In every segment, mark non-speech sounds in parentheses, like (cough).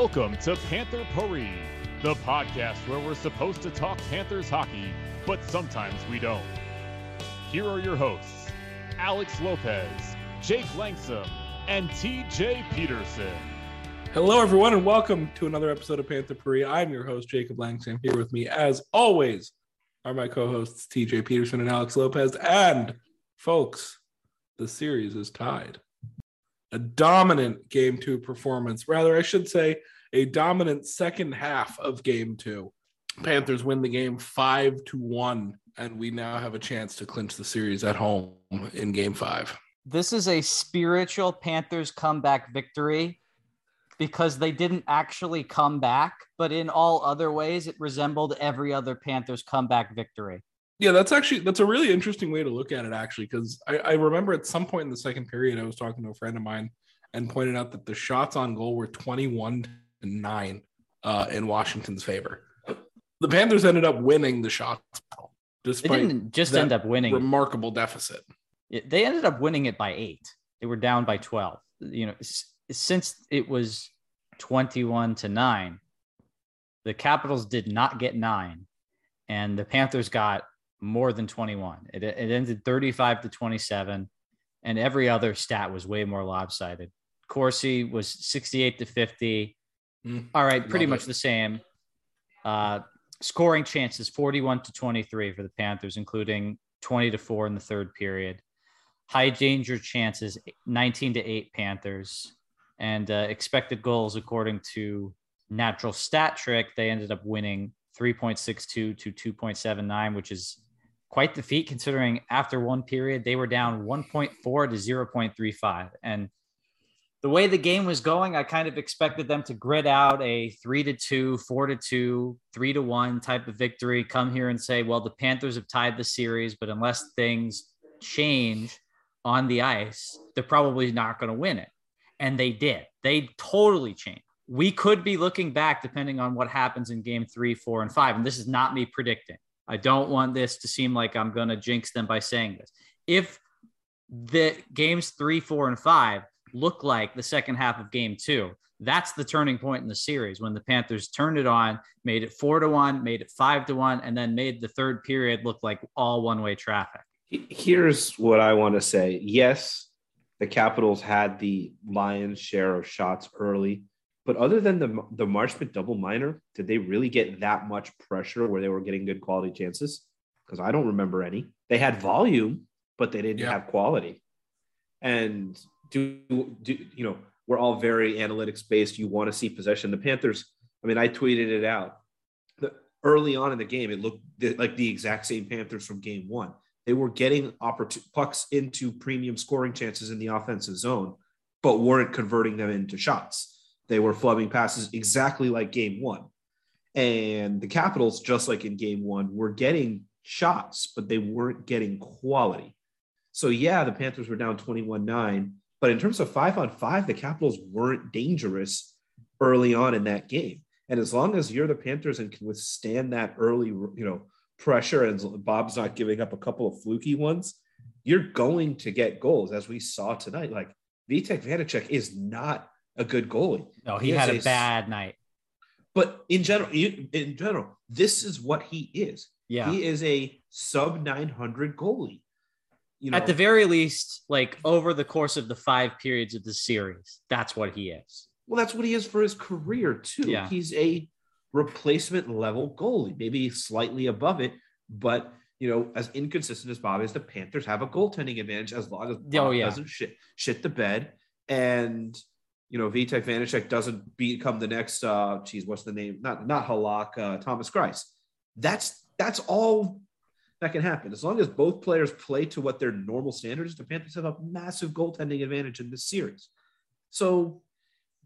Welcome to Panther Puri, the podcast where we're supposed to talk Panthers hockey, but sometimes we don't. Here are your hosts, Alex Lopez, Jake Langsam, and TJ Peterson. Hello, everyone, and welcome to another episode of Panther Puri. I'm your host, Jacob Langsam. Here with me, as always, are my co hosts, TJ Peterson and Alex Lopez. And, folks, the series is tied a dominant game two performance. Rather, I should say a dominant second half of game two. Panthers win the game five to one, and we now have a chance to clinch the series at home in game five. This is a spiritual Panthers comeback victory because they didn't actually come back, but in all other ways, it resembled every other Panthers comeback victory. Yeah, that's actually that's a really interesting way to look at it, actually, because I, I remember at some point in the second period, I was talking to a friend of mine and pointed out that the shots on goal were 21 to 9 uh, in Washington's favor. The Panthers ended up winning the shots despite they didn't just end up winning remarkable deficit. They ended up winning it by eight. They were down by 12. You know, since it was 21 to 9, the Capitals did not get nine, and the Panthers got more than 21. It, it ended 35 to 27, and every other stat was way more lopsided. Corsi was 68 to 50. Mm, All right, pretty much it. the same. Uh, scoring chances 41 to 23 for the Panthers, including 20 to 4 in the third period. High danger chances 19 to 8 Panthers. And uh, expected goals, according to Natural Stat Trick, they ended up winning 3.62 to 2.79, which is quite the feat considering after one period they were down 1.4 to 0.35 and the way the game was going i kind of expected them to grit out a 3 to 2 4 to 2 3 to 1 type of victory come here and say well the panthers have tied the series but unless things change on the ice they're probably not going to win it and they did they totally changed we could be looking back depending on what happens in game three, four, and five. And this is not me predicting. I don't want this to seem like I'm going to jinx them by saying this. If the games three, four, and five look like the second half of game two, that's the turning point in the series when the Panthers turned it on, made it four to one, made it five to one, and then made the third period look like all one way traffic. Here's what I want to say. Yes, the Capitals had the lion's share of shots early. But other than the the Marchment double minor, did they really get that much pressure where they were getting good quality chances? Because I don't remember any. They had volume, but they didn't yeah. have quality. And do, do you know? We're all very analytics based. You want to see possession. The Panthers. I mean, I tweeted it out. The, early on in the game, it looked like the exact same Panthers from Game One. They were getting opportun- pucks into premium scoring chances in the offensive zone, but weren't converting them into shots they were flubbing passes exactly like game one. And the Capitals, just like in game one, were getting shots, but they weren't getting quality. So, yeah, the Panthers were down 21 9. But in terms of five on five, the Capitals weren't dangerous early on in that game. And as long as you're the Panthers and can withstand that early, you know, pressure and Bob's not giving up a couple of fluky ones, you're going to get goals, as we saw tonight. Like Vitek Vanecek is not a good goalie. No, he, he had a, a, bad night. but in general, in general, this is what he is. Yeah. He is a sub 900 goalie. You know, At the very least, like over the course of the five periods of the series, that's what he is. well, that's what he is for his career too. Yeah. He's a replacement level goalie, maybe slightly above it, but you know, as inconsistent as Bob is, the Panthers have a goaltending advantage as long as Bob Oh, yeah. doesn't shit shit the bed, and you know, Vitek Vanecek doesn't become the next. uh Geez, what's the name? Not not Halak, uh, Thomas Greiss. That's that's all that can happen as long as both players play to what their normal standards. The Panthers have a massive goaltending advantage in this series. So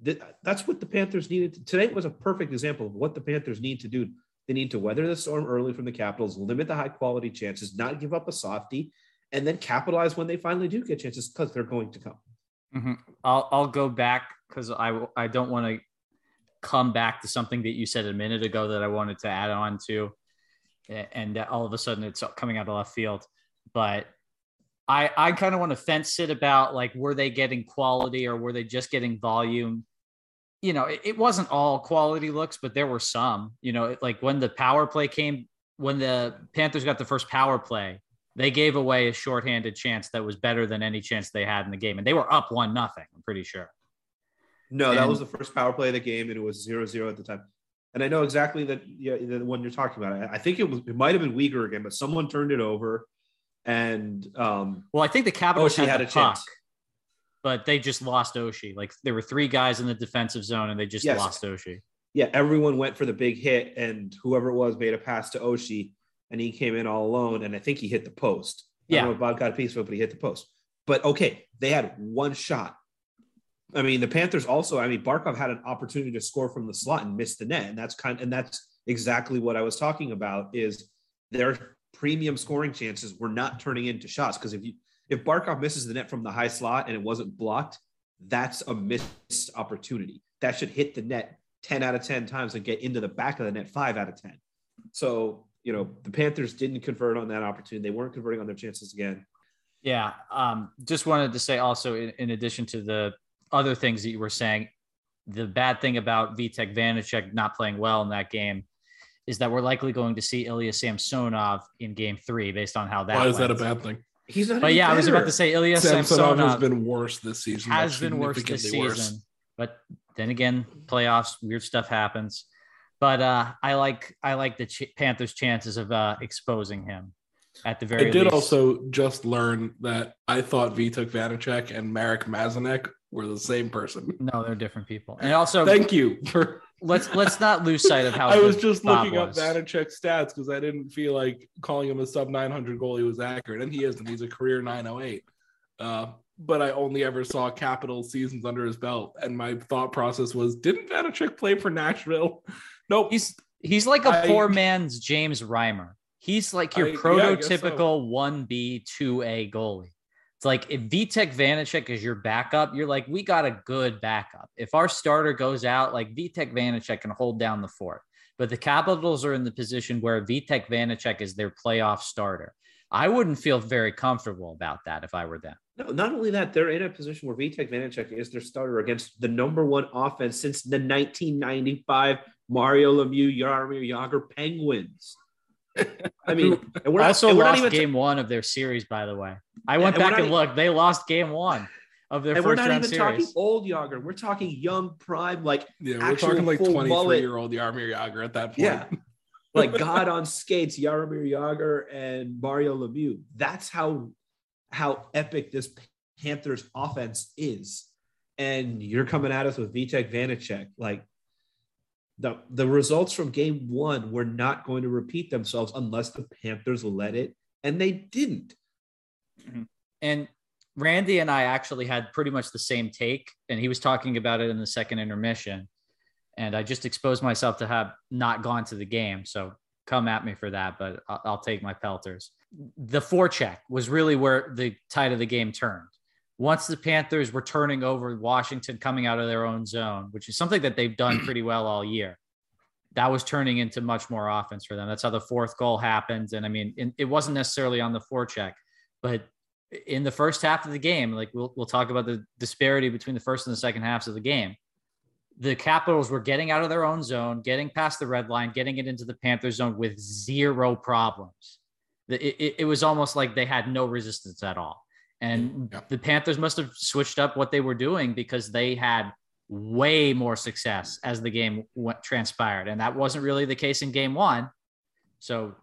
th- that's what the Panthers needed. To, today was a perfect example of what the Panthers need to do. They need to weather the storm early from the Capitals, limit the high quality chances, not give up a softie, and then capitalize when they finally do get chances because they're going to come. Mhm. I'll I'll go back because I I don't want to come back to something that you said a minute ago that I wanted to add on to, and all of a sudden it's coming out of left field. But I I kind of want to fence it about like were they getting quality or were they just getting volume? You know, it, it wasn't all quality looks, but there were some. You know, like when the power play came, when the Panthers got the first power play, they gave away a shorthanded chance that was better than any chance they had in the game, and they were up one nothing. I'm pretty sure. No, that was the first power play of the game, and it was zero zero at the time. And I know exactly that yeah, the one you're talking about. I- I think it was it might have been Weegar again, but someone turned it over, and um, Well, I think the Capitals had, had a puck, chance. but they just lost Oshie. Like there were three guys in the defensive zone, and they just Yes. lost Oshie. yeah, everyone went for the big hit, and whoever it was made a pass to Oshie, and he came in all alone, and I think he hit the post. I Yeah. don't know if Bob got a piece of it, but he hit the post. But okay, they had one shot. I mean, the Panthers also. I mean, Barkov had an opportunity to score from the slot and missed the net, and that's kind and that's exactly what I was talking about. Is their premium scoring chances were not turning into shots because if you if Barkov misses the net from the high slot and it wasn't blocked, that's a missed opportunity. That should hit the net 10 out of 10 times and get into the back of the net 5 out of 10. So, you know, the Panthers didn't convert on that opportunity. They weren't converting on their chances again. Yeah. Um, just wanted to say also, in, in addition to the other things that you were saying, the bad thing about Vitek Vanecek not playing well in that game is that we're likely going to see Ilya Samsonov in game three based on how that Why is that a bad thing? He's not But any yeah, I was about to say Ilya Samsonov has been worse this season. has been worse this significantly season. worse. But then again, playoffs, weird stuff happens. But uh, I like I like the Ch- Panthers' chances of uh, exposing him at the very I did least. also just learn that I thought Vitek Vanecek and Marek Mazanec were the same person. no, they're different people. And also, Thank you for. (laughs) let's let's not lose sight of how (laughs) I was just Bob looking up was. Vanecek's stats because I didn't feel like calling him a sub 900 goalie was accurate, and he isn't. He's a career 908. Uh, but I only ever saw capital seasons under his belt, and my thought process was, didn't Vanecek play for Nashville? (laughs) Nope. He's he's like a I- poor man's James Reimer. He's like your I- yeah, so. prototypical one B two A goalie. It's like if Vitek Vanecek is your backup, you're like we got a good backup. If our starter goes out, like Vitek Vanecek can hold down the fort. But the Capitals are in the position where Vitek Vanecek is their playoff starter. I wouldn't feel very comfortable about that if I were them. No, not only that, they're in a position where Vitek Vanecek is their starter against the number one offense since the 1995 Mario Lemieux Jaromir Jagr Penguins. I mean, and we're not, also and we're not lost even game one of their series, by the way. I went and back and looked. They lost game one of their and we're first not round even talking series. old Jagr. We're talking young prime, like Yeah, we're talking like twenty-three year old Jaromir Jagr at that point. Yeah. like God on skates, Jaromir Jagr and Mario Lemieux. That's how how epic this Panthers offense is. And you're coming at us with Vitek Vanecek. Like the, the results from game one were not going to repeat themselves unless the Panthers let it, and they didn't. Mm-hmm. And Randy and I actually had pretty much the same take, and he was talking about it in the second intermission. And I just exposed myself to have not gone to the game. So come at me for that, but I'll, I'll take my pelters. The forecheck was really where the tide of the game turned. Once the Panthers were turning over Washington coming out of their own zone, which is something that they've done pretty well all year, that was turning into much more offense for them. That's how the fourth goal happened. And I mean, it- wasn't necessarily on the forecheck, but in the first half of the game, like we'll, we'll talk about the disparity between the first and the second halves of the game. the Capitals were getting out of their own zone, getting past the red line, getting it into the Panthers zone with zero problems. It, it, it was almost like they had no resistance at all. And Yeah. the Panthers must have switched up what they were doing because they had way more success as the game went, transpired. And that wasn't really the case in game one. So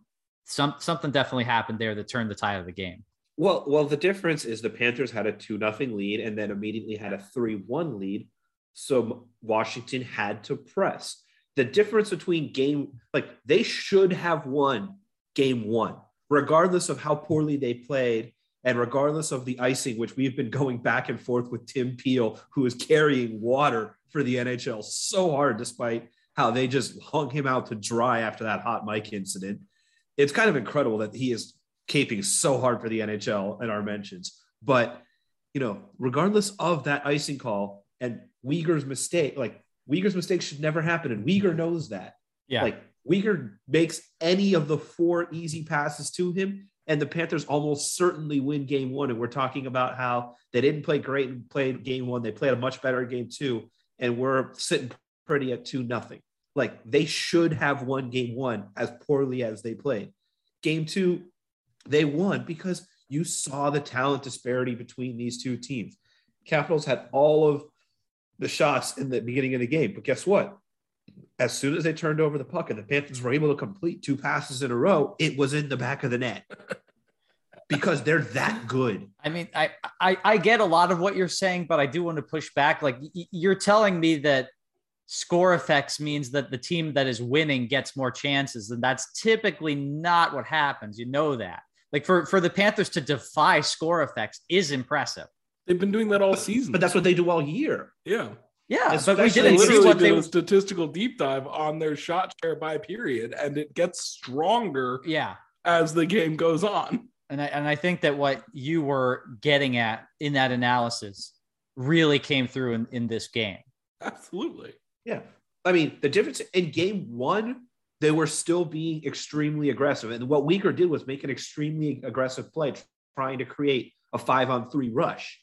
some, something definitely happened there that turned the tide of the game. Well, well, the difference is the Panthers had a two nothing lead and then immediately had a three one lead. So Washington had to press. The difference between game, like they should have won game one, regardless of how poorly they played and regardless of the icing, which we've been going back and forth with Tim Peel, who is carrying water for the NHL so hard, despite how they just hung him out to dry after that hot mic incident. It's kind of incredible that he is caping so hard for the NHL and our mentions. But you know, regardless of that icing call and Weegar's mistake, like Weegar's mistake should never happen, and Weegar knows that. Yeah. Like Weegar makes any of the four easy passes to him, and the Panthers almost certainly win game one. And we're talking about how they didn't play great and played game one. They played a much better game two, and we're sitting pretty at two nothing. Like they should have won game one as poorly as they played. Game two, they won because you saw the talent disparity between these two teams. Capitals had all of the shots in the beginning of the game, but guess what? As soon as they turned over the puck and the Panthers were able to complete two passes in a row, it was in the back of the net (laughs) because they're that good. I mean, I, I I get a lot of what you're saying, but I do want to push back. Like y- you're telling me that score effects means that the team that is winning gets more chances, and that's typically not what happens. You know that. Like for for the Panthers to defy score effects is impressive. They've been doing that all season. But that's what they do all year. yeah. Yeah, It's but we especially didn't see what did they. a statistical deep dive on their shot share by period, and it gets stronger Yeah, as the game goes on. and I and I think that what you were getting at in that analysis really came through in, in this game. Absolutely. Yeah. I mean, the difference in game one, they were still being extremely aggressive. And what Weegar did was make an extremely aggressive play, trying to create a five on three rush.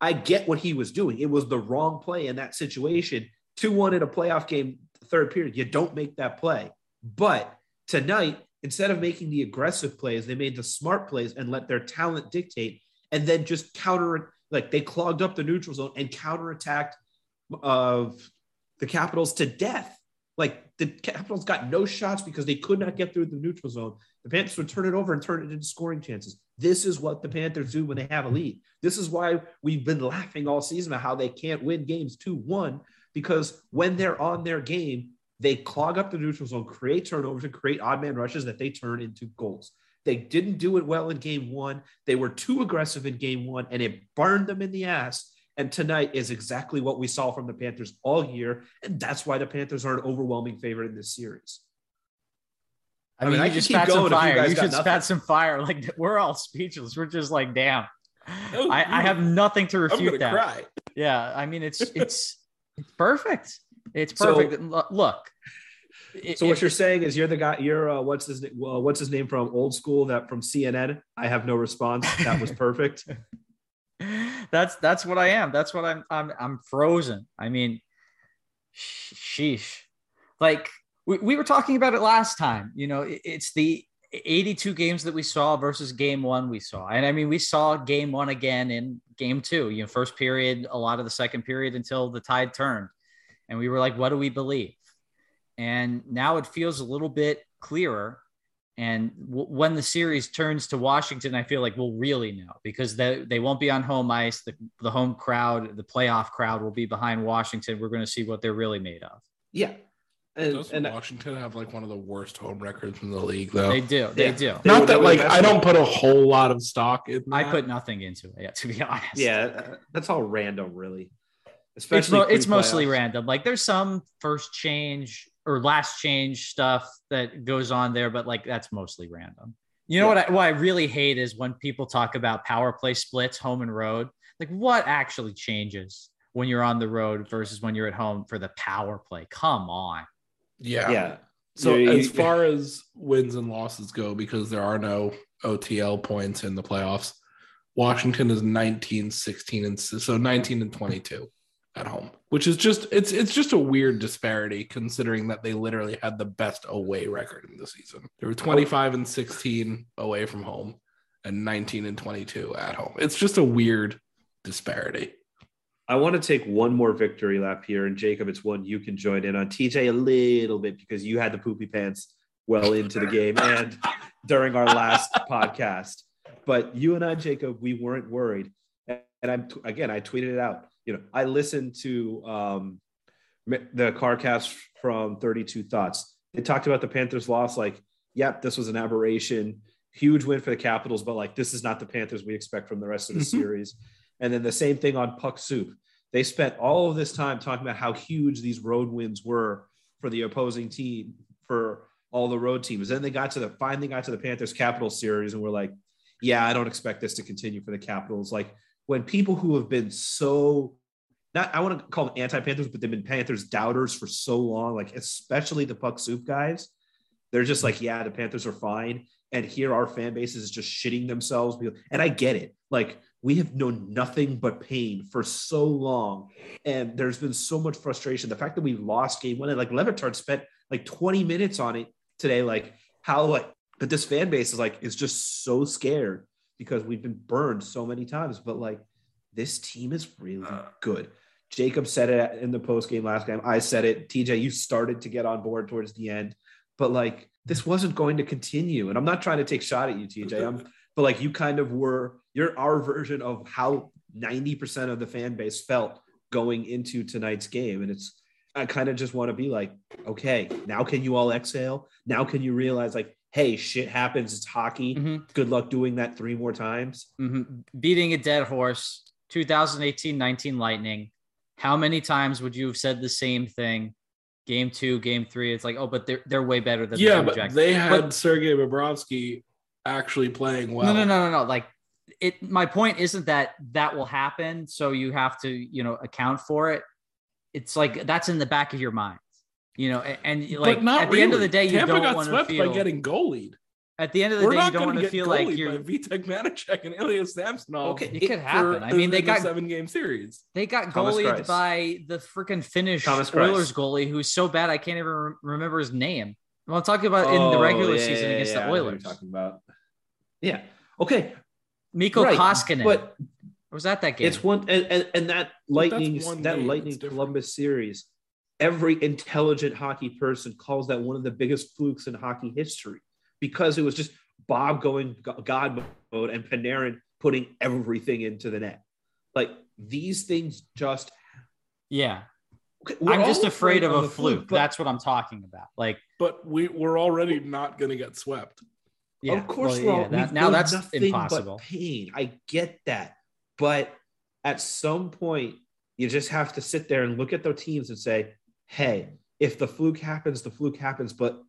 I get what he was doing. It was the wrong play in that situation. 2 1 in a playoff game, third period. You don't make that play. But tonight, instead of making the aggressive plays, they made the smart plays and let their talent dictate and then just counter, like they clogged up the neutral zone and counterattacked of the Capitals to death. Like the Capitals got no shots because they could not get through the neutral zone. The Panthers would turn it over and turn it into scoring chances. This is what the Panthers do when they have a lead. This is why we've been laughing all season about how they can't win games 2 1 because when they're on their game, they clog up the neutral zone, create turnovers, and create odd man rushes that they turn into goals. They didn't do it well in game one. They were too aggressive in game one, and it burned them in the ass. And tonight is exactly what we saw from the Panthers all year. And that's why the Panthers are an overwhelming favorite in this series. I I mean, mean, I just spat some you fire. You got should nothing. spat some fire. Like (laughs) we're all speechless. We're just like, damn. Oh, I, I have nothing to I'm refute that. cry. Yeah, I mean, it's (laughs) it's it's perfect. It's perfect. Lo- Look. it- So what it- you're saying is you're the guy. You're uh, what's his name? Uh, what's his name from old school? That from CNN. I have no response. That was (laughs) perfect. That's that's what I am. That's what I'm I'm I'm frozen. I mean, sheesh. Like we, we were talking about it last time. You know, it- it's the 82 games that we saw versus game one we saw. And I mean, we saw game one again in game two, you know, first period, a lot of the second period until the tide turned. And we were like, what do we believe? And now it feels a little bit clearer. And w- when the series turns to Washington, I feel like we'll really know because they, they won't be on home ice. The, the home crowd, the playoff crowd will be behind Washington. We're going to see what they're really made of. Yeah, and, Doesn't and Washington have like one of the worst home records in the league, though? They do. They Yeah. do. They Not that like I don't put a whole lot of stock in. I put nothing into it, yeah, to be (laughs) honest. yeah, that's all random, really. it's, Especially mo- it's mostly random. Like there's some first change or last change stuff that goes on there, but like that's mostly random. You know Yeah. what I, what I really hate is when people talk about power play splits, home and road. Like what actually changes when you're on the road versus when you're at home for the power play? Come on. Yeah. Yeah. So You- as you- far as wins and losses go, because there are no OTL points in the playoffs, Washington is 19, 16, and so 19 and 22. At home, which is just it's it's just a weird disparity considering that they literally had the best away record in the season. They were 25 and 16 away from home and 19 and 22 at home. It's just a weird disparity. I want to take one more victory lap here, and Jacob, it's one you can join in on. TJ a little bit because you had the poopy pants well into the game and during our last (laughs) podcast. But you and I, Jacob, we weren't worried. And I'm again, I tweeted it out. You know, I listened to um, the CarCast from 32 Thoughts. They talked about the Panthers' loss, like, yep, this was an aberration, huge win for the Capitals, but like this is not the Panthers we expect from the rest of the mm-hmm. series. And then the same thing on Puck Soup. They spent all of this time talking about how huge these road wins were for the opposing team, for all the road teams. Then they got to the finally got to the Panthers Capitals series and we're like, yeah, I don't expect this to continue for the Capitals. Like when people who have been so not I want to call them anti-Panthers, but they've been Panthers doubters for so long, like especially the puck soup guys, they're just like, yeah, the Panthers are fine. And here our fan base is just shitting themselves. And I get it. Like we have known nothing but pain for so long. And there's been so much frustration. The fact that we lost game one, and like Le Batard spent like 20 minutes on it today, like how like, but this fan base is like, is just so scared because we've been burned so many times. But like, this team is really uh. good. Jacob said it in the post game last game. I said it. TJ, you started to get on board towards the end, but like this wasn't going to continue. And I'm not trying to take shot at you, TJ. (laughs) I'm, but like you kind of were, you're our version of how 90% of the fan base felt going into tonight's game. And it's, I kind of just want to be like, okay, now can you all exhale? Now can you realize like, hey, shit happens. It's hockey. Mm-hmm. Good luck doing that three more times. Mm-hmm. Beating a dead horse. 2018 19 Lightning. How many times would you have said the same thing? Game two, game three. It's like, oh, but they're they're way better than yeah, but they had but, Sergei Bobrovsky actually playing well. No, no, no, no, no. Like it. My point isn't that that will happen. So you have to, you know, account for it it's like that's in the back of your mind, you know. And, and like at the really. end of the day, you Tampa don't want to feel by getting goalied. At the end of the We're day, you don't want to feel like you're Vitek Vanecek and Ilya Samsonov. Okay, it could happen. I mean, they got seven game series. They got Thomas goalied Christ. by the freaking Finnish Thomas Oilers Christ. goalie, who's so bad I can't even remember his name. Well, I'm talking about oh, in the oh, regular yeah, season yeah, against yeah, the Oilers. talking about. Yeah. Okay. Mikko right. Koskinen. But was that that game? It's one and, and, and that lightning that game. lightning Columbus series. Every intelligent hockey person calls that one of the biggest flukes in hockey history because it was just Bob going God mode and Panarin putting everything into the net. Like these things just yeah. Okay, I'm just afraid, afraid of a fluke. fluke That's what I'm talking about. Like, but we we're already not going to get swept. Yeah, of course. Well, yeah, that, now that's impossible. pain. I get that, but at some point, you just have to sit there and look at the teams and say, hey, if the fluke happens, the fluke happens, but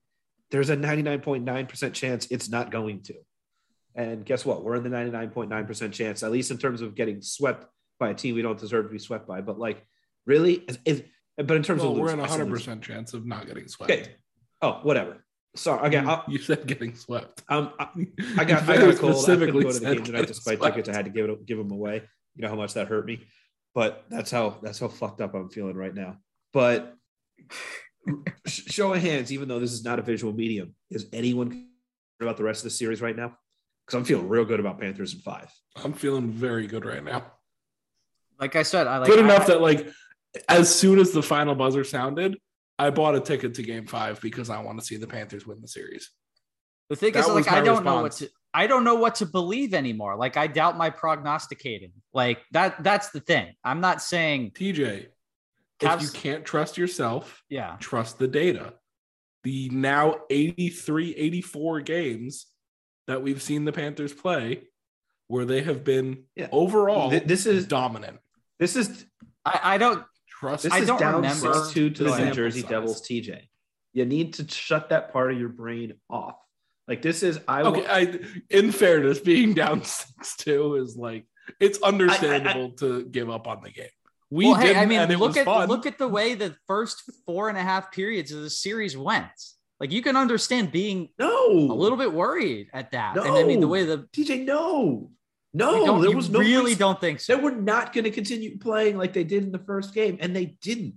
there's a 99.9% chance it's not going to. And guess what? We're in the 99.9% chance, at least in terms of getting swept by a team we don't deserve to be swept by. But like, really? If, but in terms well, of we're in a 100% chance of not getting swept. Okay. Oh, whatever. Sorry, again, you, you said getting swept. Um, I, I (laughs) got I got a cold. I couldn't go to the game tonight despite swept. tickets. I had to give it give them away. You know how much that hurt me, but that's how that's how fucked up I'm feeling right now. But show of hands, even though this is not a visual medium, is anyone about the rest of the series right now? Because I'm feeling real good about Panthers in five. I'm feeling very good right now. Like I said, I like good I, enough that like as soon as the final buzzer sounded, I bought a ticket to game five because I want to see the Panthers win the series. The thing that is, like, I don't response. know what to I don't know what to believe anymore. Like, I doubt my prognosticating. Like that that's the thing. I'm not saying TJ, Cavs, if you can't trust yourself, yeah, trust the data. The now 83, 84 games that we've seen the Panthers play, where they have been yeah. overall this is dominant. This is I, I don't trust. This I is don't down remember six two to the New Jersey size. Devils. TJ, you need to shut that part of your brain off. Like this is I okay. I, in fairness, being down (laughs) six two is like it's understandable I, I, to give up on the game. We well, hey, I mean, look at fun. look at the way the first four and a half periods of the series went. Like you can understand being no a little bit worried at that. No. And I mean the way the TJ, no, No, there was no really reason- don't think so. They were not going to continue playing like they did in the first game, and they didn't.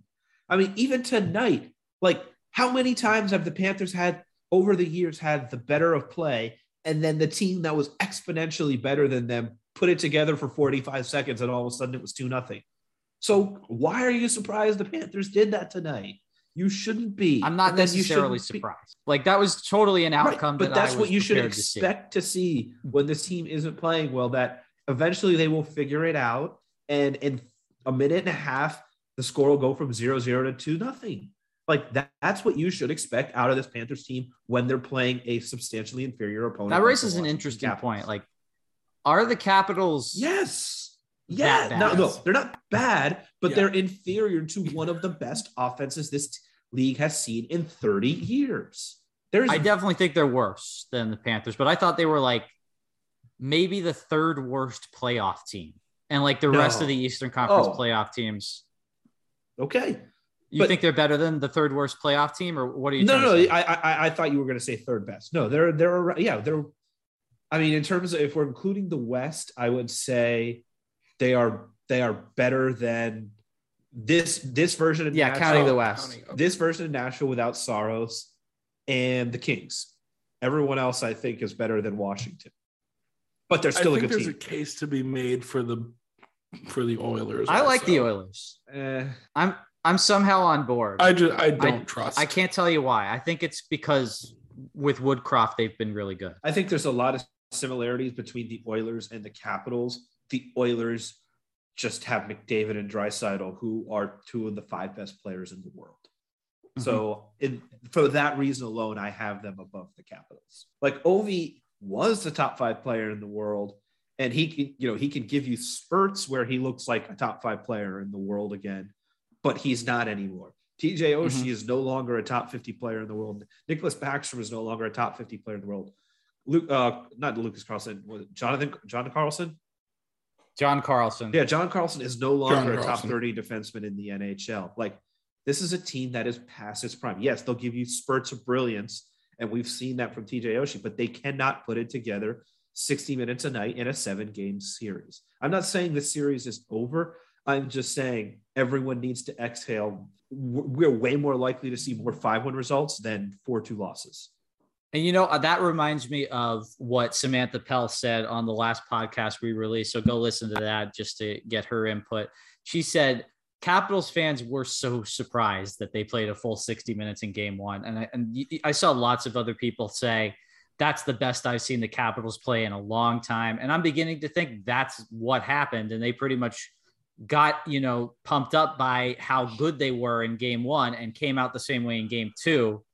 I mean, even tonight, like how many times have the Panthers had over the years had the better of play, and then the team that was exponentially better than them put it together for 45 seconds, and all of a sudden it was two nothing. So why are you surprised the Panthers did that tonight? You shouldn't be. I'm not necessarily shouldn't be- surprised. Like that was totally an Right, outcome. but that that's what you should prepared to see. expect to see when this team isn't playing well. That eventually they will figure it out, and in a minute and a half, the score will go from zero zero to two nothing. Like that, that's what you should expect out of this Panthers team when they're playing a substantially inferior opponent. That raises an interesting Capitals. point. Like, are the Capitals? yes, yeah, no, no, they're not bad, but Yeah. they're inferior to one of the best offenses this league has seen in 30 years. There's I definitely think they're worse than the Panthers, but I thought they were like maybe the third worst playoff team, and like the rest of the Eastern Conference Oh. playoff teams. okay. You But- think they're better than the third worst playoff team, or what are you? No, no? I, I, I thought you were going to say third best. No, they're, they're, yeah, they're. I mean, in terms of if we're including the West, I would say they are, they are better than this, this version of yeah, Nashville, counting the West. Counting- this version of Nashville without Saros and the Kings. Everyone else, I think, is better than Washington, but they're still I a think good there's team. a case to be made for the for the Oilers. I like the. Oilers. Eh, I'm I'm somehow on board. I just I don't trust. I can't tell you why. I think it's because with Woodcroft they've been really good. I think there's a lot of similarities between the Oilers and the Capitals. The Oilers just have McDavid and Draisaitl, who are two of the five best players in the world. So, in, for that reason alone, I have them above the Capitals. Like Ovi was the top five player in the world, and he can, you know, he can give you spurts where he looks like a top five player in the world again, but he's not anymore. TJ Oshie is no longer a top 50 player in the world. Nicklas Backstrom is no longer a top 50 player in the world. Luke, uh, not Lucas Carlson, Jonathan Jonathan Carlson? John Carlson. Yeah, John Carlson is no longer a top 30 defenseman in the NHL. Like, this is a team that is past its prime. Yes, they'll give you spurts of brilliance, and we've seen that from TJ Oshie, but they cannot put it together 60 minutes a night in a seven game series. I'm not saying the series is over. I'm just saying everyone needs to exhale. We're way more likely to see more 5 1 results than 4 2 losses. And you know, uh, that reminds me of what Samantha Pell said on the last podcast we released. So go listen to that just to get her input. She said Capitals fans were so surprised that they played a full 60 minutes in game one. And I, and I saw lots of other people say that's the best I've seen the Capitals play in a long time. And I'm beginning to think that's what happened. And they pretty much got, you know, pumped up by how good they were in game one and came out the same way in game two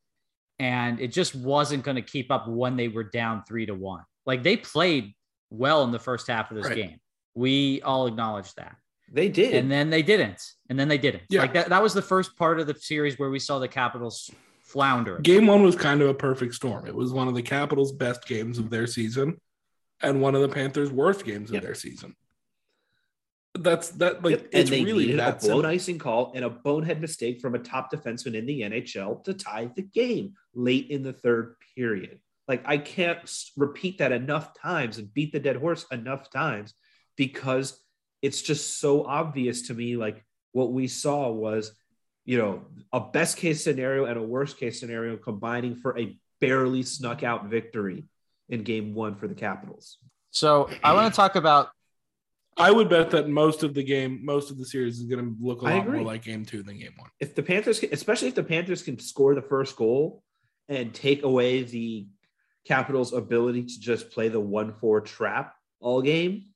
and it just wasn't going to keep up when they were down three to one. Like they played well in the first half of this Right. game. We all acknowledge that. They did. And then they didn't. And then they didn't. Yeah. Like that, that was the first part of the series where we saw the Capitals flounder. Game one was kind of a perfect storm. It was one of the Capitals' best games of their season, and one of the Panthers' worst games Yep. of their season. That's that like Yep, it's and they really needed that a blown icing call and a bonehead mistake from a top defenseman in the NHL to tie the game late in the third period. Like I can't repeat that enough times and beat the dead horse enough times because it's just so obvious to me. Like what we saw was, you know, a best case scenario and a worst case scenario combining for a barely snuck out victory in game one for the Capitals. So I want to talk about I would bet that most of the game, most of the series is going to look a I lot more like game two than game one. if the Panthers, can, especially if the Panthers can score the first goal and take away the Capitals' ability to just play the one-four trap all game,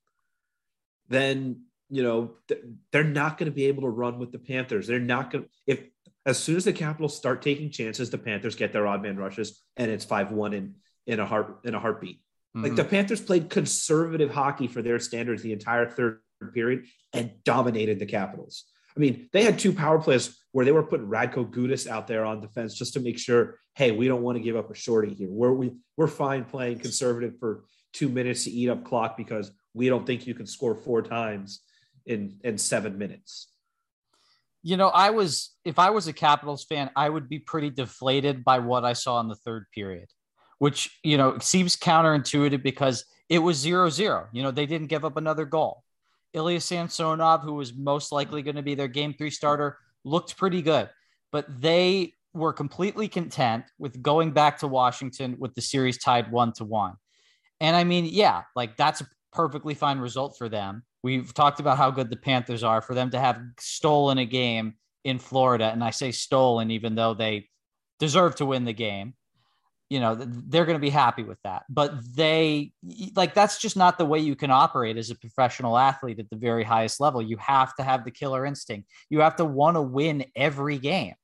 then you know th- they're not going to be able to run with the Panthers. They're not going to if as soon as the Capitals start taking chances, the Panthers get their odd man rushes, and it's five-one in in a heart in a heartbeat. Like mm-hmm. the Panthers played conservative hockey for their standards the entire third period and dominated the Capitals. I mean, they had two power plays where they were putting Radko Gudas out there on defense just to make sure, hey, we don't want to give up a shorty here. We're we we're fine playing conservative for two minutes to eat up clock because we don't think you can score four times in in seven minutes. you know, I was if I was a Capitals fan, I would be pretty deflated by what I saw in the third period, which you know seems counterintuitive because it was zero zero. You know, they didn't give up another goal. Ilya Samsonov, who was most likely going to be their game three starter, looked pretty good, but they were completely content with going back to Washington with the series tied one to one. And I mean, yeah, like that's a perfectly fine result for them. We've talked about how good the Panthers are for them to have stolen a game in Florida. And I say stolen, even though they deserve to win the game. You know, they're going to be happy with that. But they, like, that's just not the way you can operate as a professional athlete at the very highest level. You have to have the killer instinct. You have to want to win every game.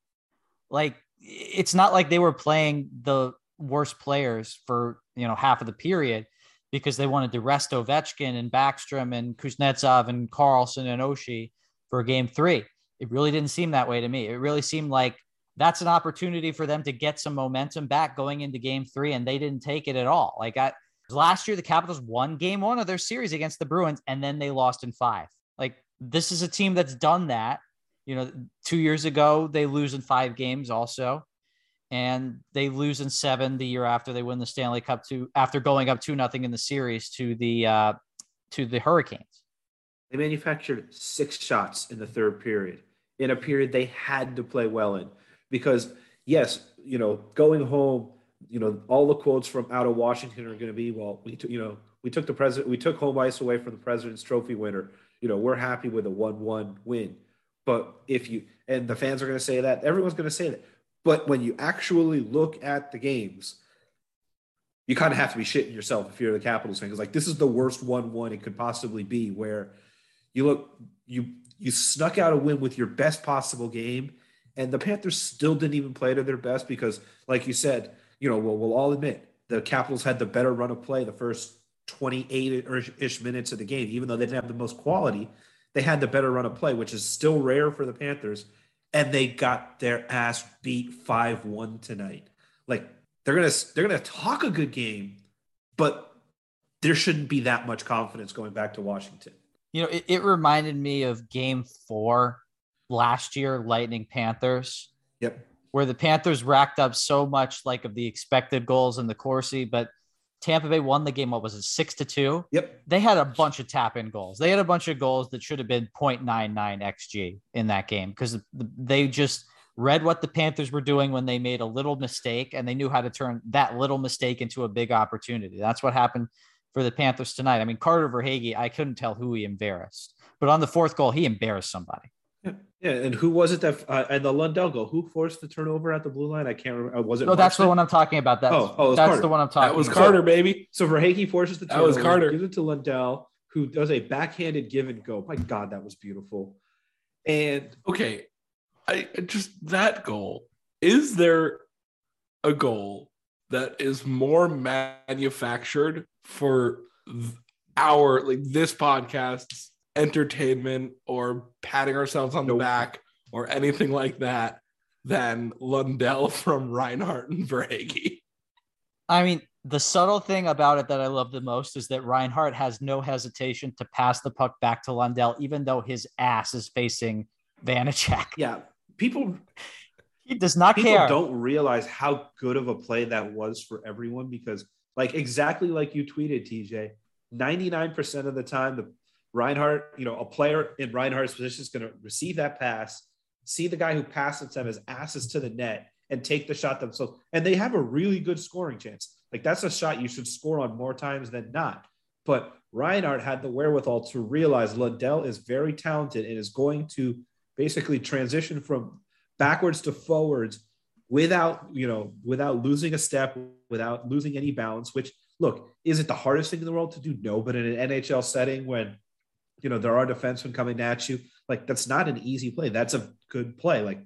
Like, it's not like they were playing the worst players for, you know, half of the period because they wanted to rest Ovechkin and Backstrom and Kuznetsov and Carlson and Oshie for game three. It really didn't seem that way to me. It really seemed like that's an opportunity for them to get some momentum back going into game three, and they didn't take it at all. Like I, last year, the Capitals won game one of their series against the Bruins, and then they lost in five. Like this is a team that's done that. You know, two years ago, they lose in five games also and they lose in seven the year after they win the Stanley Cup to after going up two nothing in the series to the uh, to the Hurricanes. They manufactured six shots in the third period in a period they had to play well in because yes, you know, going home, you know, all the quotes from out of Washington are going to be, well, we took, you know, we took the president, we took home ice away from the President's Trophy winner. You know, we're happy with a one-one win. But if you and the fans are going to say that, everyone's going to say that. But when you actually look at the games, you kind of have to be shitting yourself if you're the Capitals fan because like this is the worst one-one it could possibly be. Where you look, you you snuck out a win with your best possible game, and the Panthers still didn't even play to their best because, like you said, you know, we'll, we'll all admit the Capitals had the better run of play the first 28 ish minutes of the game, even though they didn't have the most quality. They had the better run of play, which is still rare for the Panthers and they got their ass beat 5-1 tonight. Like they're to they're to talk a good game, but there shouldn't be that much confidence going back to Washington. You know, it, it reminded me of game 4 last year Lightning Panthers. Yep. Where the Panthers racked up so much like of the expected goals in the Corsi, but Tampa Bay won the game. What was it, six to two? Yep. They had a bunch of tap in goals. They had a bunch of goals that should have been 0.99 xG in that game because they just read what the Panthers were doing when they made a little mistake and they knew how to turn that little mistake into a big opportunity. That's what happened for the Panthers tonight. I mean, Carter Verhaeghe, I couldn't tell who he embarrassed, but on the fourth goal, he embarrassed somebody. Yeah, and who was it that uh, and the Lundell goal? Who forced the turnover at the blue line? I can't remember. Uh, was it? No, that's the one I'm talking about. That's, oh, oh that's Carter. the one I'm talking. That was about. Carter, baby. So Verhaeghe forces the turnover. That was Carter. Gives it to Lundell, who does a backhanded give and go. My God, that was beautiful. And okay, I just that goal. Is there a goal that is more manufactured for our like this podcast's entertainment or patting ourselves on the back or anything like that than Lundell (laughs) from Reinhart and Verhaeghe. I mean, the subtle thing about it that I love the most is that Reinhart has no hesitation to pass the puck back to Lundell, even though his ass is facing Vanecek. Yeah, people. He does not people care. Don't realize how good of a play that was for everyone because, like, exactly like you tweeted, TJ. Ninety-nine percent of the time, the Reinhart, you know, a player in Reinhart's position is going to receive that pass, see the guy who passes them his asses to the net, and take the shot themselves. And they have a really good scoring chance. Like that's a shot you should score on more times than not. But Reinhart had the wherewithal to realize Lundell is very talented and is going to basically transition from backwards to forwards without, you know, without losing a step, without losing any balance, which look, is it the hardest thing in the world to do? No, but in an NHL setting when you know, there are defensemen coming at you. Like that's not an easy play. That's a good play. Like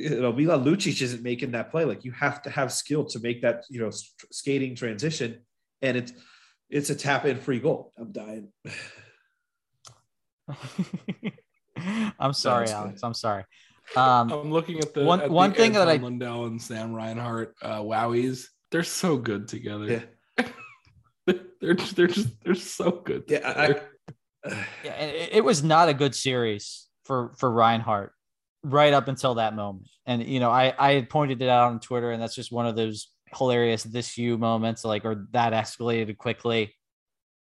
you know, Milan Lucic isn't making that play. Like you have to have skill to make that, you know, skating transition. And it's it's a tap in free goal. I'm dying. (laughs) I'm sorry, Alex. I'm sorry. Um, I'm looking at the one at one the thing that I Lundell and Sam Reinhart uh, wowies. They're so good together. Yeah. (laughs) they're they're just they're so good. Yeah, I, (sighs) yeah, it, it was not a good series for for Reinhart right up until that moment. And you know, I I had pointed it out on Twitter, and that's just one of those hilarious this you moments, like or that escalated quickly.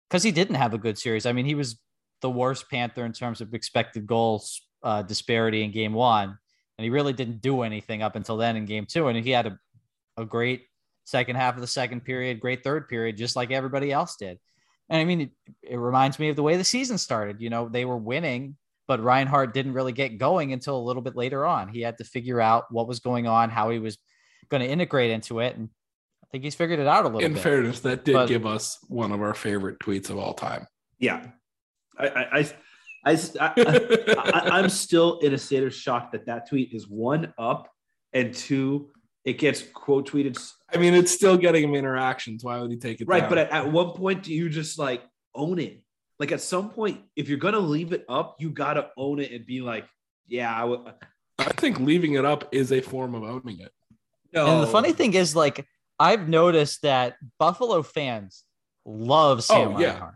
because he didn't have a good series. I mean, he was the worst Panther in terms of expected goals uh, disparity in game one, and he really didn't do anything up until then in game two. And he had a, a great second half of the second period, great third period, just like everybody else did. And I mean, it, it reminds me of the way the season started. You know, they were winning, but Reinhart didn't really get going until a little bit later on. He had to figure out what was going on, how he was going to integrate into it. And I think he's figured it out a little In bit. fairness, that did But- give us one of our favorite tweets of all time. Yeah, I, I, I, I, I, I, am still in a state of shock that that tweet is one up, and two, it gets quote tweeted. I mean, it's still getting him interactions. Why would he take it? Right, down? but at, at one point, do you just like own it? Like at some point, if you're gonna leave it up, you gotta own it and be like, yeah, I would. Uh, I think leaving it up is a form of owning it. No. And the funny thing is, like, I've noticed that Buffalo fans love Sam Oh, yeah.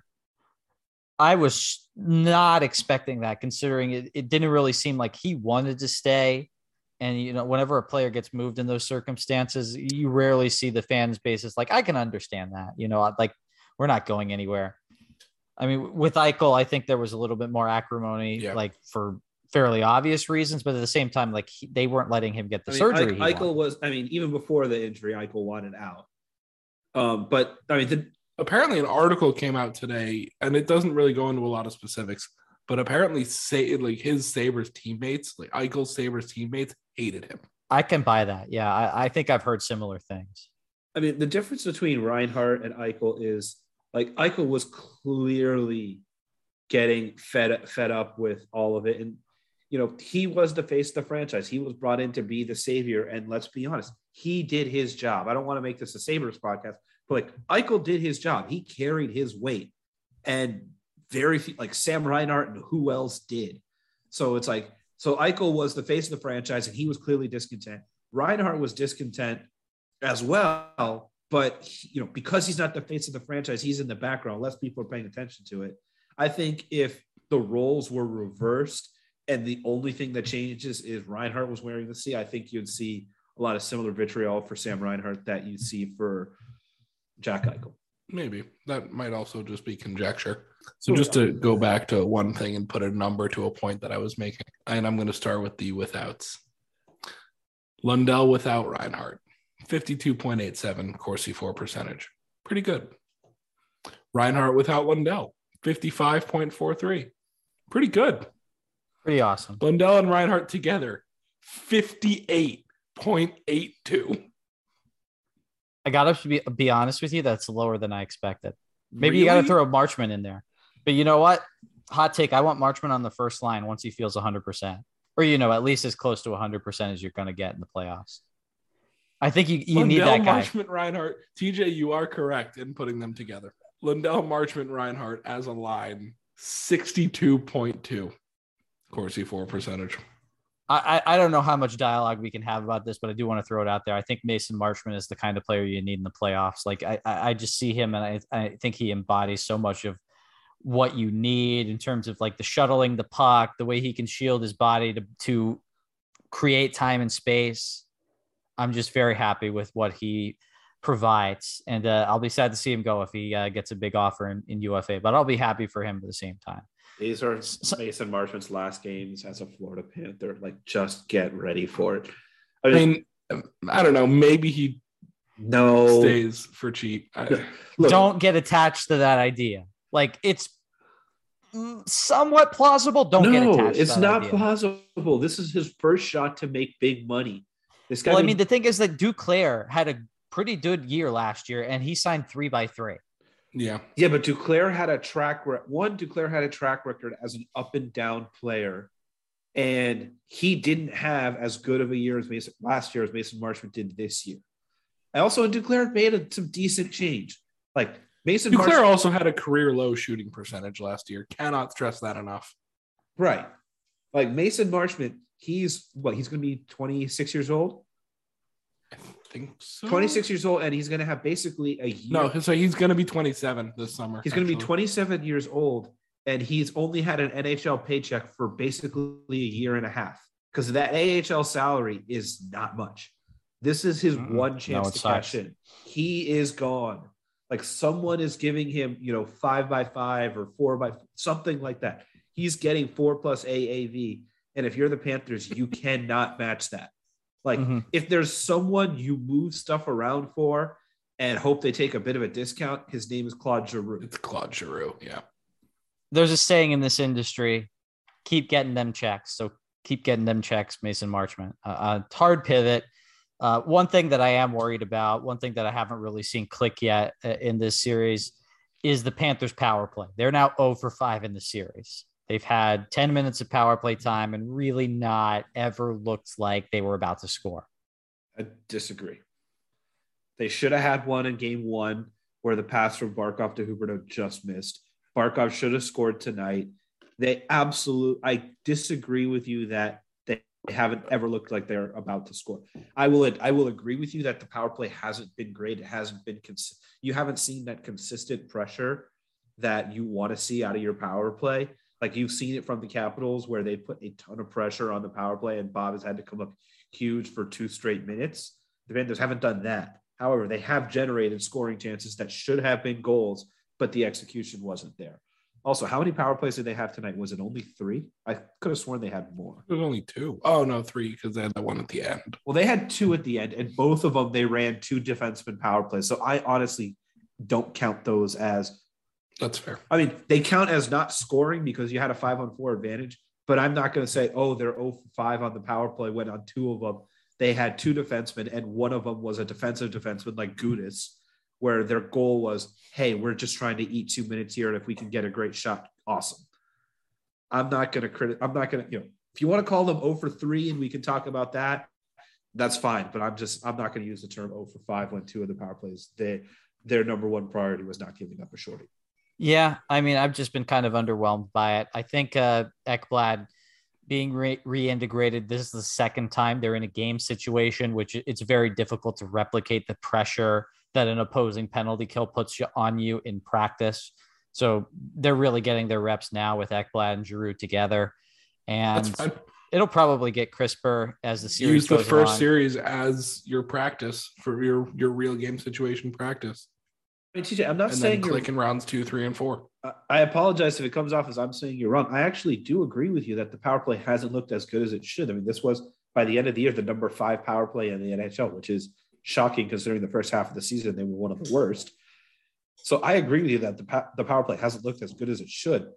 I was not expecting that, considering it, it didn't really seem like he wanted to stay. And you know, whenever a player gets moved in those circumstances, you rarely see the fans basis like I can understand that. You know, like we're not going anywhere. I mean, with Eichel, I think there was a little bit more acrimony, Yeah. like for fairly obvious reasons, but at the same time, like he, they weren't letting him get the I mean, surgery. Eich- he Eichel wanted. was. I mean, even before the injury, Eichel wanted out. Um, but I mean, the, Apparently, an article came out today, and it doesn't really go into a lot of specifics. But apparently, say like his Sabres teammates, like Eichel's Sabres teammates, hated him. I can buy that. Yeah, I, I think I've heard similar things. I mean, the difference between Reinhart and Eichel is like Eichel was clearly getting fed fed up with all of it, and you know he was the face of the franchise. He was brought in to be the savior, and let's be honest, he did his job. I don't want to make this a Sabres podcast, but like Eichel did his job. He carried his weight, and very few like Sam Reinhart and who else did. So it's like so Eichel was the face of the franchise, and he was clearly discontent. Reinhart was discontent as well. But you know, because he's not the face of the franchise, he's in the background. Less people are paying attention to it. I think if the roles were reversed and the only thing that changes is Reinhart was wearing the C, I think you'd see a lot of similar vitriol for Sam Reinhart that you see for Jack Eichel. Maybe that might also just be conjecture. So just to go back to one thing and put a number to a point that I was making, and I'm going to start with the withouts. Lundell without Reinhart, 52.87 Corsi For percentage. Pretty good. Reinhart without Lundell, 55.43. Pretty good. Pretty awesome. Lundell and Reinhart together, 58.82. I gotta be, be honest with you, that's lower than I expected. Maybe you gotta throw a Marchment in there. But you know what? Hot take. I want Marchment on the first line once he feels 100%. Or, you know, at least as close to 100% as you're going to get in the playoffs. I think you, you need that guy. Marchment, Reinhart. TJ, you are correct in putting them together. Lundell, Marchment, Reinhart as a line, 62.2 Corsi For percentage. I, I don't know how much dialogue we can have about this, but I do want to throw it out there. I think Mason Marchment is the kind of player you need in the playoffs. Like I, I I just see him and I, I think he embodies so much of what you need in terms of like the shuttling the puck, the way he can shield his body to to create time and space. I'm just very happy with what he provides, and uh, I'll be sad to see him go if he uh, gets a big offer in, in UFA. But I'll be happy for him at the same time. These are So- Mason Marchment's last games as a Florida Panther. Like, just get ready for it. I mean, I don't know. Maybe he no, stays for cheap. I, Look, don't get attached to that idea. Like it's somewhat plausible. Don't get no, attached. to it's that not idea. plausible. This is his first shot to make big money. This guy. Well, I mean, the thing is that Duclair had a pretty good year last year, and he signed three by three. Yeah. yeah, but Duclair had a track record. One, Duclair had a track record as an up and down player, and he didn't have as good of a year as Mason last year as Mason Marchment did this year. I also and Duclair made a, some decent change. Like Mason Duclair Marchment, also had a career low shooting percentage last year. Cannot stress that enough. right? Like Mason Marchment, he's what? He's going to be 26 years old. I think so. 26 years old, and he's going to have basically a year. No, so he's going to be 27 this summer. He's going to be 27 years old, and he's only had an NHL paycheck for basically a year and a half because that AHL salary is not much. This is his Mm-mm. one chance it to sucks. cash in. He is gone. Like someone is giving him, you know, five by five or four by something like that. He's getting four plus AAV. And if you're the Panthers, you (laughs) cannot match that. Like Mhm. if there's someone you move stuff around for and hope they take a bit of a discount, his name is Claude Giroux. It's Claude Giroux. Yeah. There's a saying in this industry: keep getting them checks. So keep getting them checks, Mason Marchment. Uh, uh, hard pivot. Uh, one thing that I am worried about, one thing that I haven't really seen click yet uh, in this series, is the Panthers' power play. They're now 0 for 5 in the series. They've had 10 minutes of power play time and really not ever looked like they were about to score. I disagree. They should have had one in game one where the pass from Barkov to Huberdeau just missed. Barkov should have scored tonight. They absolutely, I disagree with you that they haven't ever looked like they're about to score. I will. I will agree with you that the power play hasn't been great. It hasn't been. Cons- you haven't seen that consistent pressure that you want to see out of your power play. Like you've seen it from the Capitals, where they put a ton of pressure on the power play, and Bob has had to come up huge for two straight minutes. The Panthers haven't done that. However, they have generated scoring chances that should have been goals, but the execution wasn't there. Also, how many power plays did they have tonight? Was it only three? I could have sworn they had more. There's only two. Oh no, three because they had that one at the end. Well, they had two at the end, and both of them they ran two defenseman power plays. So I honestly don't count those as. That's fair. I mean, they count as not scoring because you had a five on four advantage. But I'm not going to say, oh, they're 0 for 5 on the power play when on two of them they had two defensemen, and one of them was a defensive defenseman like Gudas, where their goal was, hey, we're just trying to eat two minutes here, and if we can get a great shot, awesome. I'm not going to credit. I'm not going to, you know, if you want to call them 0 for 3 and we can talk about that, that's fine. But I'm just, I'm not going to use the term 0 for 5 when two of the power plays, they, their number one priority was not giving up a shorty. Yeah, I mean, I've just been kind of underwhelmed by it. I think uh, Ekblad being re- reintegrated, this is the second time they're in a game situation, which it's very difficult to replicate the pressure that an opposing penalty kill puts you on you in practice. So they're really getting their reps now with Ekblad and Giroux together, and it'll probably get crisper as the series Use the first along. series as your practice for your your real game situation practice, I mean, TJ, I'm not and saying then you're click in rounds two, three, and four. I- I apologize if it comes off as I'm saying you're wrong. I actually do agree with you that the power play hasn't looked as good as it should. I mean, this was by the end of the year the number five power play in the NHL, which is shocking considering the first half of the season they were one of the worst. So I agree with you that the the power play hasn't looked as good as it should.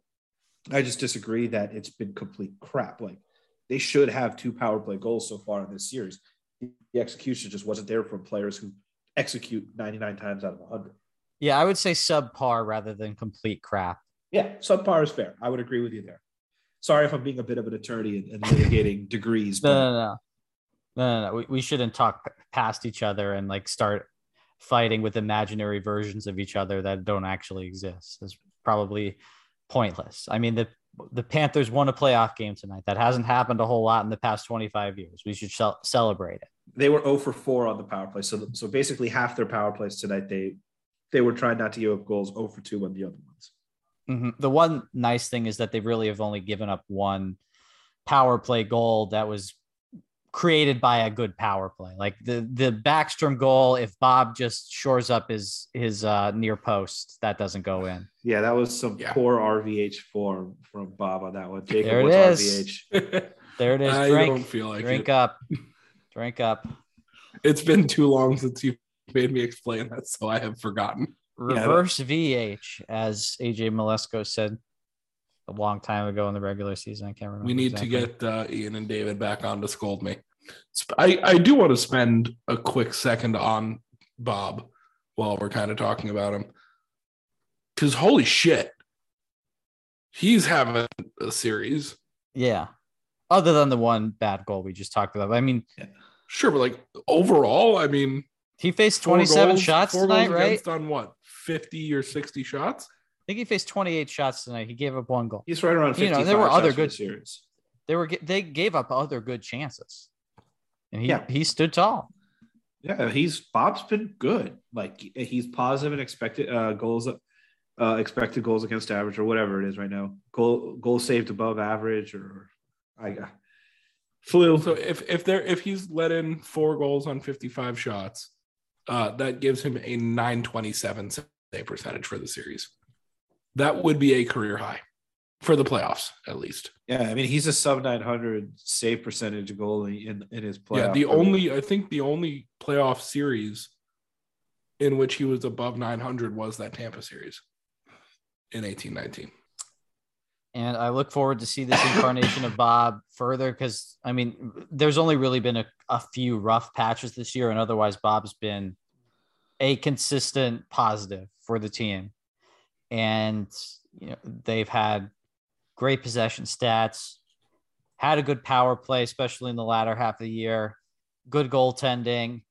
I just disagree that it's been complete crap. Like they should have two power play goals so far in this series. The execution just wasn't there from players who execute 99 times out of 100. Yeah, I would say subpar rather than complete crap. Yeah, subpar is fair. I would agree with you there. Sorry if I'm being a bit of an attorney and, litigating (laughs) degrees. No, But no, no, no, no, no. We, we shouldn't talk past each other and like start fighting with imaginary versions of each other that don't actually exist. It's probably pointless. I mean, the the Panthers won a playoff game tonight. That hasn't happened a whole lot in the past 25 years. We should cel- celebrate it. they were 0 for 4 on the power play. So, so basically half their power plays tonight, they they were trying not to give up goals 0 for 2 on the other ones. Mhm. The one nice thing is that they really have only given up one power play goal that was created by a good power play. Like the the Backstrom goal, if Bob just shores up his his uh, near post, that doesn't go in. Yeah, that was some Yeah. poor RVH form from Bob on that one. Jacob There it was is. RVH. (laughs) There it is. I don't Drink, feel like drink it. up, drink up. It's been too long since you made me explain that, so I have forgotten. Reverse VH, as AJ Malesko said a long time ago in the regular season. I can't remember. We need exactly. to get uh, Ian and David back on to scold me. I, I do want to spend a quick second on Bob while we're kind of talking about him. Because holy shit, he's having a series. yeah. Other than the one bad goal we just talked about, I mean, Sure, but like overall, I mean, he faced 27 goals- shots four tonight, goals right? On what, 50 or 60 shots? I think he faced 28 shots tonight. He gave up one goal. He's right around 55 You know, there were other shots for the good- series. They were they gave up other good chances, and he Yeah. he stood tall. Yeah, he's Bob's been good. Like he's positive and expected uh, goals, uh, expected goals against average or whatever it is right now. Goal goal saved above average or I got flu. So if if there if he's let in four goals on 55 shots, uh, that gives him a 927 save percentage for the series. That would be a career high for the playoffs, at least. Yeah, I mean he's a sub 900 save percentage goalie in in his playoff. Yeah, the career. only I think the only playoff series in which he was above 900 was that Tampa series in 1819. And I look forward to see this incarnation of Bob further because I mean, there's only really been a, a few rough patches this year, and otherwise Bob's been a consistent positive for the team. And you know, they've had great possession stats, had a good power play, especially in the latter half of the year, good goaltending.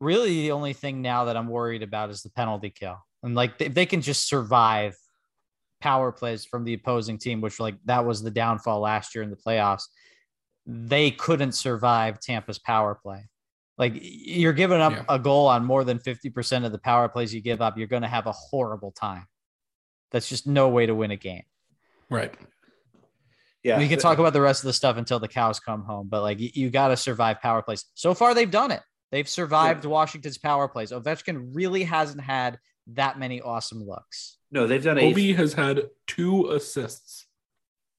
Really, the only thing now that I'm worried about is the penalty kill. And like if they can just survive power plays from the opposing team, which like that was the downfall last year in the playoffs, they couldn't survive Tampa's power play. Like you're giving up Yeah. a goal on more than 50% of the power plays you give up, you're going to have a horrible time. That's just no way to win a game. Right. yeah. we can talk about the rest of the stuff until the cows come home, but like you, you got to survive power plays. So far, they've done it. They've survived Washington's power plays. Ovechkin really hasn't had that many awesome looks. No, they've done a Ovi has had two assists.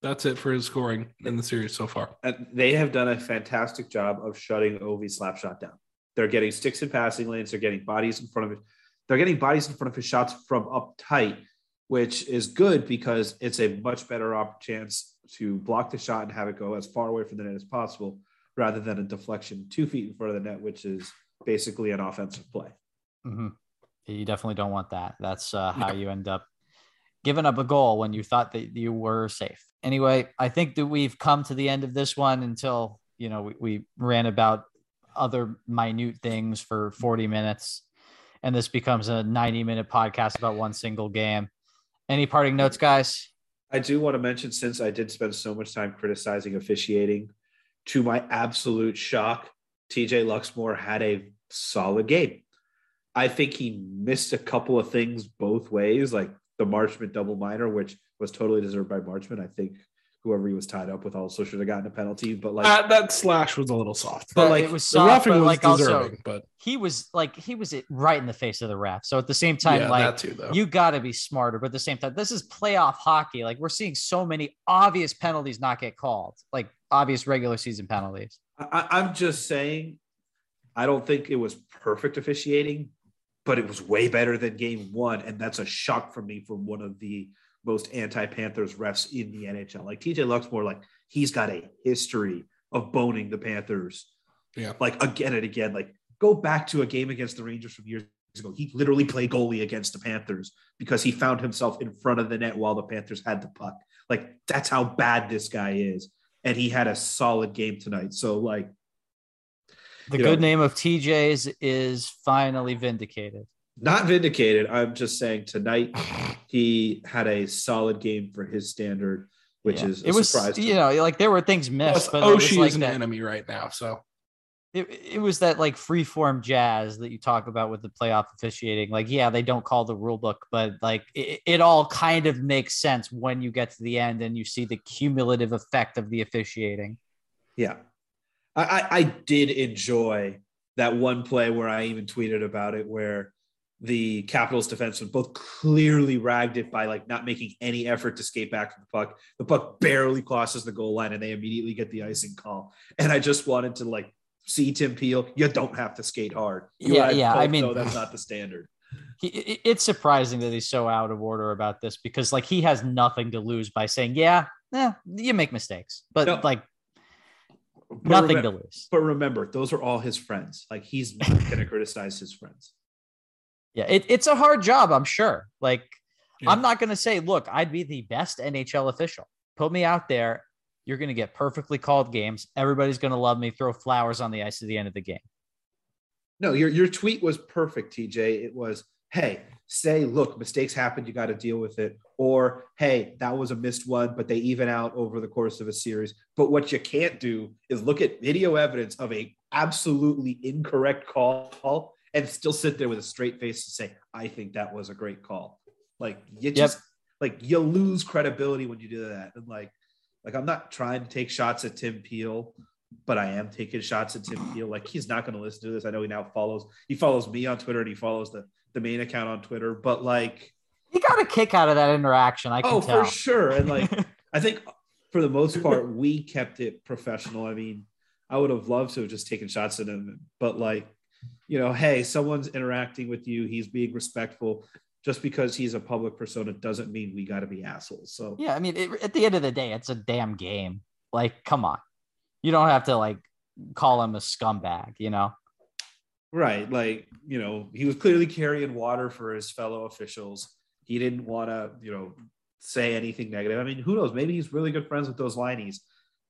That's it for his scoring in the series so far. Uh, they have done a fantastic job of shutting Ovi's slap shot down. They're getting sticks in passing lanes. They're getting bodies in front of it. They're getting bodies in front of his shots from up tight, which is good because it's a much better op- chance to block the shot and have it go as far away from the net as possible rather than a deflection two feet in front of the net, which is basically an offensive play. hmm You definitely don't want that. That's uh, how you end up giving up a goal when you thought that you were safe. Anyway, I think that we've come to the end of this one until, you know, we, we ran about other minute things for 40 minutes and this becomes a 90 minute podcast about one single game. Any parting notes, guys? I do want to mention since I did spend so much time criticizing officiating, to my absolute shock, TJ Luxmore had a solid game. I think he missed a couple of things both ways, like the Marchment double minor, which was totally deserved by Marchment. I think whoever he was tied up with also should have gotten a penalty, but like Uh, that slash was a little soft, But, but like, it was the soft, roughing but was like also deserving. but he was like he was right in the face of the ref. So at the same time, yeah, like too, you got to be smarter. But at the same time, this is playoff hockey. Like we're seeing so many obvious penalties not get called, like obvious regular season penalties. I, I'm just saying, I don't think it was perfect officiating, but it was way better than game one. And that's a shock for me from one of the most anti Panthers refs in the NHL. Like TJ Luxmore, like he's got a history of boning the Panthers. Yeah. Like again and again. Like go back to a game against the Rangers from years ago. He literally played goalie against the Panthers because he found himself in front of the net while the Panthers had the puck. Like that's how bad this guy is. And he had a solid game tonight. So like The good know- name of TJ's is finally vindicated. not vindicated. I'm just saying tonight he had a solid game for his standard, which Yeah. is a it was surprise. you know like there were things missed, Plus, but it was like is an that, enemy right now, so it, it was that like free form jazz that you talk about with the playoff officiating. Like yeah, they don't call the rule book, but like it, it all kind of makes sense when you get to the end and you see the cumulative effect of the officiating. Yeah. I, I, I did enjoy that one play where I even tweeted about it where the Capitals defensemen both clearly ragged it by like not making any effort to skate back from the puck. The puck barely crosses the goal line and they immediately get the icing call. And I just wanted to like see Tim Peel. You don't have to skate hard. You Yeah, yeah, I mean- know that's not the standard. He, it's surprising that he's so out of order about this because like he has nothing to lose by saying, yeah, yeah, you make mistakes, but No. like nothing remem- to lose. But remember, those are all his friends. Like he's not (laughs) going to criticize his friends. Yeah, it, it's a hard job, I'm sure. Like, Yeah. I'm not going to say, look, I'd be the best NHL official. Put me out there. You're going to get perfectly called games. Everybody's going to love me. Throw flowers on the ice at the end of the game. No, your your tweet was perfect, TJ. It was, hey, say, look, mistakes happen, you got to deal with it. Or, hey, that was a missed one, but they even out over the course of a series. But what you can't do is look at video evidence of a absolutely incorrect call and still sit there with a straight face and say, I think that was a great call. Like you just like you lose credibility when you do that. And like, like I'm not trying to take shots at Tim Peel, but I am taking shots at Tim Peel. Like he's not going to listen to this. I know he now follows. He follows me on Twitter and he follows the the main account on Twitter. But like, he got a kick out of that interaction. I can oh, tell. for sure. And like, (laughs) I think for the most part, we kept it professional. I mean, I would have loved to have just taken shots at him, but like, you know, hey, someone's interacting with you. He's being respectful. Just because he's a public persona doesn't mean we got to be assholes. So yeah, I mean, it, at the end of the day, it's a damn game. Like, come on, you don't have to like call him a scumbag, you know? Right. Like, you know, he was clearly carrying water for his fellow officials. He didn't want to, you know, say anything negative. I mean, who knows? Maybe he's really good friends with those lineys.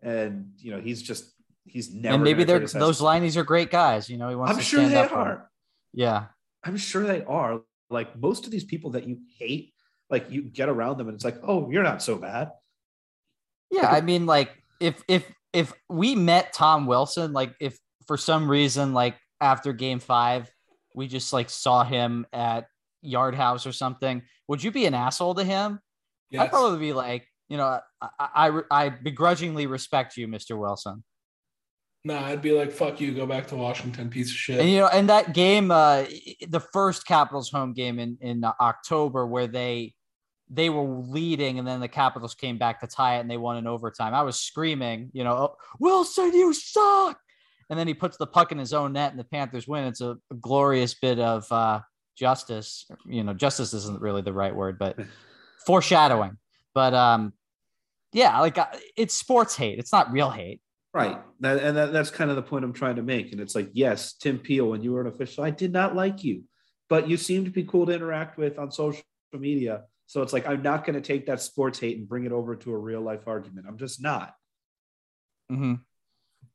And, you know, he's just, he's never. and maybe they're those lineys are great guys. You know, he wants I'm to sure stand they up for 'em. are. Yeah. I'm sure they are. Like most of these people that you hate, like you get around them and it's like, oh, you're not so bad. Yeah, I mean, like if if if we met Tom Wilson, like if for some reason, like after Game Five, we just like saw him at Yard House or something, would you be an asshole to him? I'd probably be like, you know, I, I I begrudgingly respect you, Mr. Wilson. Nah, I'd be like, fuck you, go back to Washington, piece of shit. And you know, and that game, uh, the first Capitals home game in in October, where they they were leading, and then the Capitals came back to tie it, and they won in overtime. I was screaming, you know, "Oh, Wilson, you suck! And then he puts the puck in his own net, and the Panthers win. It's a, a glorious bit of uh, justice. You know, justice isn't really the right word, but (laughs) foreshadowing. But um, yeah, like uh, it's sports hate. It's not real hate. Right. That, and that, that's kind of the point I'm trying to make. And it's like, yes, Tim Peel, when you were an official, I did not like you, but you seem to be cool to interact with on social media. So it's like, I'm not going to take that sports hate and bring it over to a real life argument. I'm just not. hmm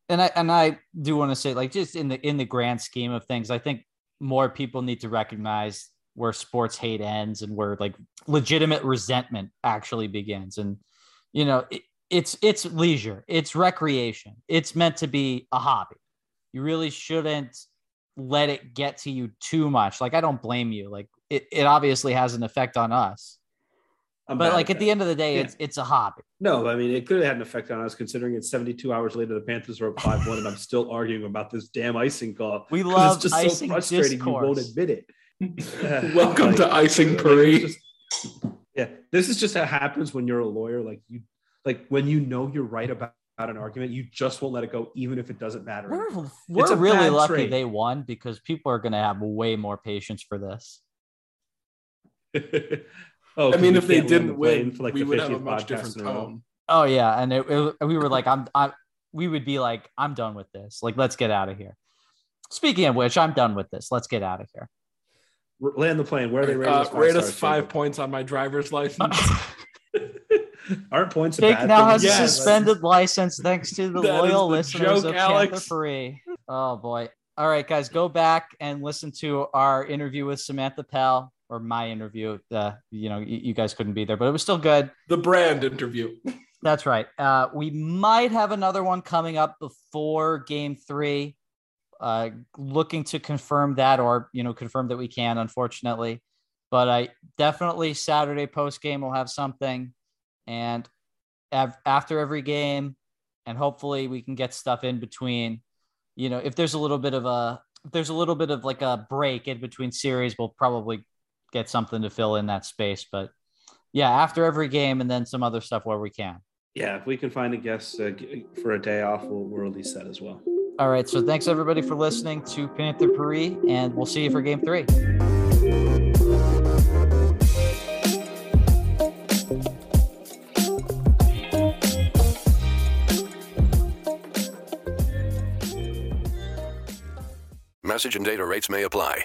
And I and I do want to say, like, just in the in the grand scheme of things, I think more people need to recognize where sports hate ends and where like legitimate resentment actually begins. And you know, it, it's it's leisure, it's recreation, it's meant to be a hobby. You really shouldn't let it get to you too much. Like, I don't blame you. Like, it, it obviously has an effect on us. I'm But like at the end of the day, Yeah. it's it's a hobby. No, I mean, it could have had an effect on us considering it's 72 hours later, the Panthers are up 5 1, and I'm still arguing about this damn icing call. We love it's just icing so frustrating. You won't admit it. (laughs) Welcome Like- to Icing like, Parade. it's just- yeah, this is just how it happens when you're a lawyer. Like you, like when you know you're right about, about an argument, you just won't let it go, even if it doesn't matter. We're, It's we're a really lucky trade. they won because people are going to have way more patience for this. (laughs) oh, I mean, if they can't the didn't win, for like we the would have a much different in a row. tone. Oh yeah, and it, it- we were like, I'm, I, we would be like, I'm done with this. Like, let's get out of here. Speaking of which, I'm done with this. Let's get out of here. Land the plane. Where are they rated? Uh, rate us five Jacob? points on my driver's license. (laughs) (laughs) Aren't points a Jake bad now thing? has Yes. a suspended license thanks to the (laughs) loyal the listeners joke, of Alex. Free. Oh boy. All right, guys, go back and listen to our interview with Samantha Pell or my interview. Uh, you know, you, you guys couldn't be there, but it was still good. the brand interview. (laughs) That's right. Uh, we might have another one coming up before game three. Uh, looking to confirm that or, you know, confirm that we can, unfortunately. But I definitely Saturday post game will have something. And av- after every game, and hopefully we can get stuff in between. You know, if there's a little bit of a, there's a little bit of like a break in between series, we'll probably get something to fill in that space. But yeah, after every game and then some other stuff where we can. Yeah, if we can find a guest uh, for a day off, we'll, we'll release that as well. All right. So thanks everybody for listening to Panther Paris, and we'll see you for game three. Message and data rates may apply.